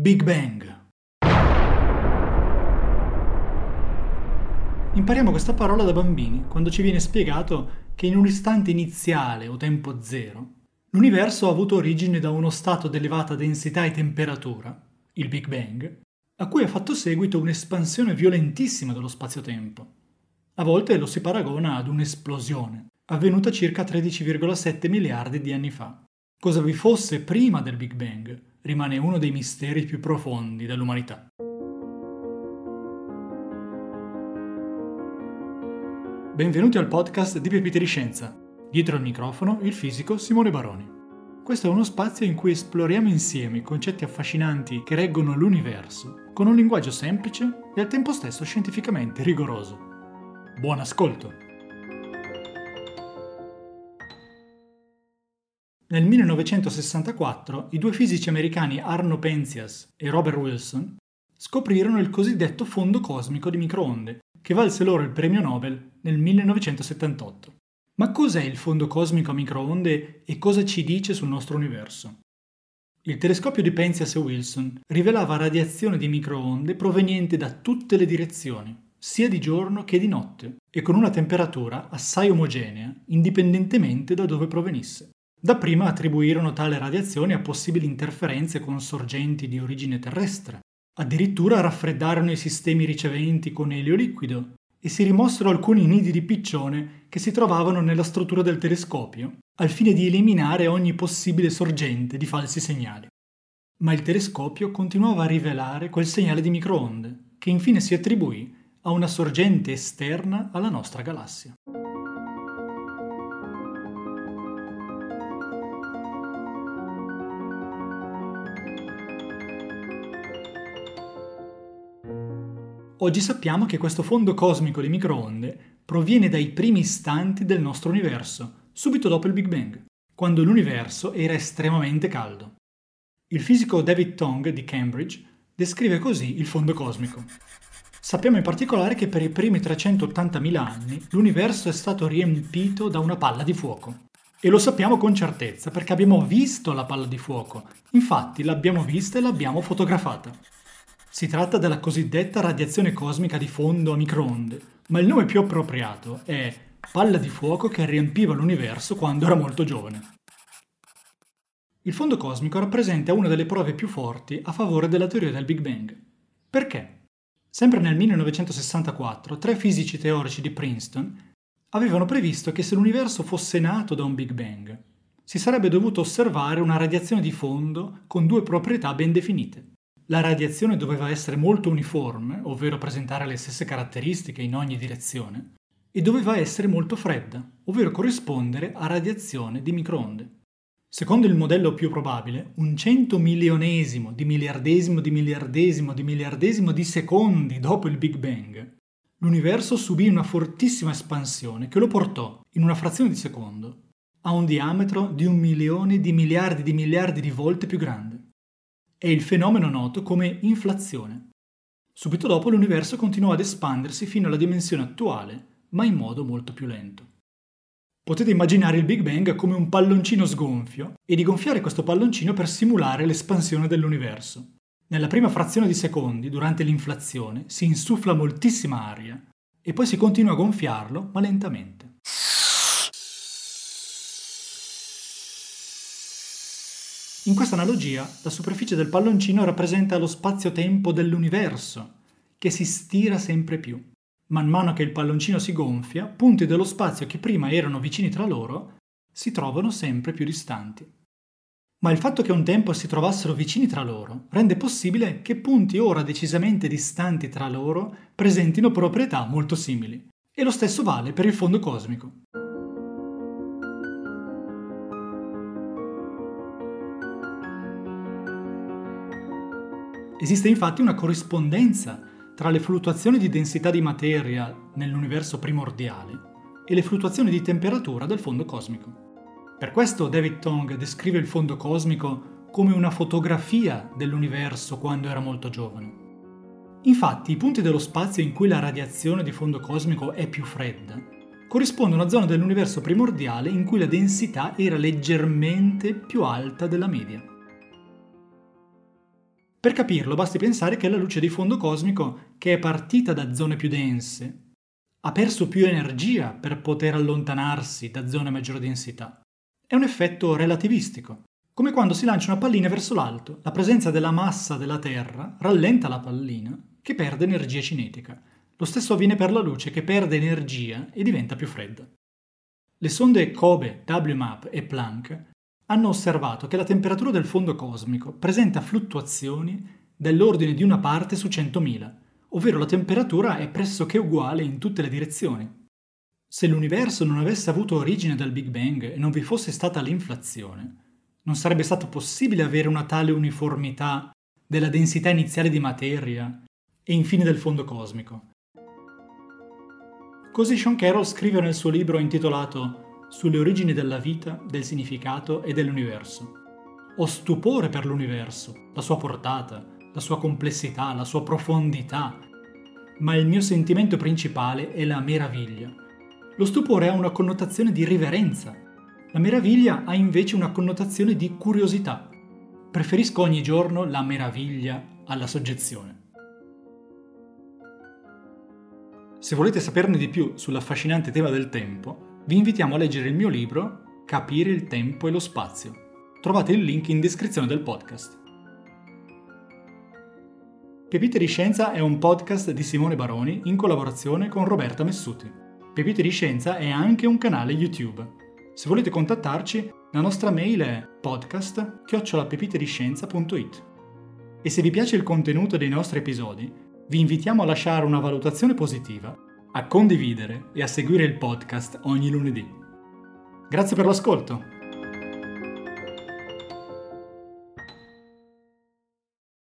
Big Bang. Impariamo questa parola da bambini quando ci viene spiegato che in un istante iniziale o tempo zero l'universo ha avuto origine da uno stato di elevata densità e temperatura, il Big Bang, a cui ha fatto seguito un'espansione violentissima dello spazio-tempo. A volte lo si paragona ad un'esplosione, avvenuta circa 13,7 miliardi di anni fa. Cosa vi fosse prima del Big Bang rimane uno dei misteri più profondi dell'umanità. Benvenuti al podcast di Pepite di Scienza. Dietro al microfono il fisico Simone Baroni. Questo è uno spazio in cui esploriamo insieme i concetti affascinanti che reggono l'universo, con un linguaggio semplice e al tempo stesso scientificamente rigoroso. Buon ascolto! Nel 1964 i due fisici americani Arno Penzias e Robert Wilson scoprirono il cosiddetto fondo cosmico di microonde, che valse loro il premio Nobel nel 1978. Ma cos'è il fondo cosmico a microonde e cosa ci dice sul nostro universo? Il telescopio di Penzias e Wilson rivelava radiazione di microonde proveniente da tutte le direzioni, sia di giorno che di notte, e con una temperatura assai omogenea, indipendentemente da dove provenisse. Dapprima attribuirono tale radiazione a possibili interferenze con sorgenti di origine terrestre. Addirittura raffreddarono i sistemi riceventi con elio liquido e si rimossero alcuni nidi di piccione che si trovavano nella struttura del telescopio, al fine di eliminare ogni possibile sorgente di falsi segnali. Ma il telescopio continuava a rivelare quel segnale di microonde, che infine si attribuì a una sorgente esterna alla nostra galassia. Oggi sappiamo che questo fondo cosmico di microonde proviene dai primi istanti del nostro universo, subito dopo il Big Bang, quando l'universo era estremamente caldo. Il fisico David Tong di Cambridge descrive così il fondo cosmico. Sappiamo in particolare che per i primi 380.000 anni l'universo è stato riempito da una palla di fuoco. E lo sappiamo con certezza perché abbiamo visto la palla di fuoco. Infatti l'abbiamo vista e l'abbiamo fotografata. Si tratta della cosiddetta radiazione cosmica di fondo a microonde, ma il nome più appropriato è palla di fuoco che riempiva l'universo quando era molto giovane. Il fondo cosmico rappresenta una delle prove più forti a favore della teoria del Big Bang. Perché? Sempre nel 1964, tre fisici teorici di Princeton avevano previsto che se l'universo fosse nato da un Big Bang, si sarebbe dovuto osservare una radiazione di fondo con due proprietà ben definite la radiazione doveva essere molto uniforme, ovvero presentare le stesse caratteristiche in ogni direzione, e doveva essere molto fredda, ovvero corrispondere a radiazione di microonde. Secondo il modello più probabile, un cento milionesimo di miliardesimo di miliardesimo di miliardesimo di secondi dopo il Big Bang, l'universo subì una fortissima espansione che lo portò, in una frazione di secondo, a un diametro di un milione di miliardi di miliardi di volte più grande è il fenomeno noto come inflazione. Subito dopo l'universo continuò ad espandersi fino alla dimensione attuale, ma in modo molto più lento. Potete immaginare il Big Bang come un palloncino sgonfio e di gonfiare questo palloncino per simulare l'espansione dell'universo. Nella prima frazione di secondi, durante l'inflazione, si insuffla moltissima aria e poi si continua a gonfiarlo, ma lentamente. In questa analogia, la superficie del palloncino rappresenta lo spazio-tempo dell'universo, che si stira sempre più. Man mano che il palloncino si gonfia, punti dello spazio che prima erano vicini tra loro si trovano sempre più distanti. Ma il fatto che un tempo si trovassero vicini tra loro rende possibile che punti ora decisamente distanti tra loro presentino proprietà molto simili. E lo stesso vale per il fondo cosmico. Esiste infatti una corrispondenza tra le fluttuazioni di densità di materia nell'universo primordiale e le fluttuazioni di temperatura del fondo cosmico. Per questo David Tong descrive il fondo cosmico come una fotografia dell'universo quando era molto giovane. Infatti i punti dello spazio in cui la radiazione di fondo cosmico è più fredda corrispondono a zone dell'universo primordiale in cui la densità era leggermente più alta della media. Per capirlo basti pensare che la luce di fondo cosmico, che è partita da zone più dense, ha perso più energia per poter allontanarsi da zone a maggiore densità. È un effetto relativistico, come quando si lancia una pallina verso l'alto. La presenza della massa della Terra rallenta la pallina, che perde energia cinetica. Lo stesso avviene per la luce, che perde energia e diventa più fredda. Le sonde COBE, WMAP e Planck hanno osservato che la temperatura del fondo cosmico presenta fluttuazioni dell'ordine di una parte su 100.000, ovvero la temperatura è pressoché uguale in tutte le direzioni. Se l'universo non avesse avuto origine dal Big Bang e non vi fosse stata l'inflazione, non sarebbe stato possibile avere una tale uniformità della densità iniziale di materia e infine del fondo cosmico. Così Sean Carroll scrive nel suo libro intitolato sulle origini della vita, del significato e dell'universo. Ho stupore per l'universo, la sua portata, la sua complessità, la sua profondità, ma il mio sentimento principale è la meraviglia. Lo stupore ha una connotazione di riverenza, la meraviglia ha invece una connotazione di curiosità. Preferisco ogni giorno la meraviglia alla soggezione. Se volete saperne di più sull'affascinante tema del tempo, vi invitiamo a leggere il mio libro Capire il tempo e lo spazio. Trovate il link in descrizione del podcast. Pepite di Scienza è un podcast di Simone Baroni in collaborazione con Roberta Messuti. Pepite di Scienza è anche un canale YouTube. Se volete contattarci, la nostra mail è podcast-pepitediscienza.it. E se vi piace il contenuto dei nostri episodi, vi invitiamo a lasciare una valutazione positiva a condividere e a seguire il podcast ogni lunedì. Grazie per l'ascolto!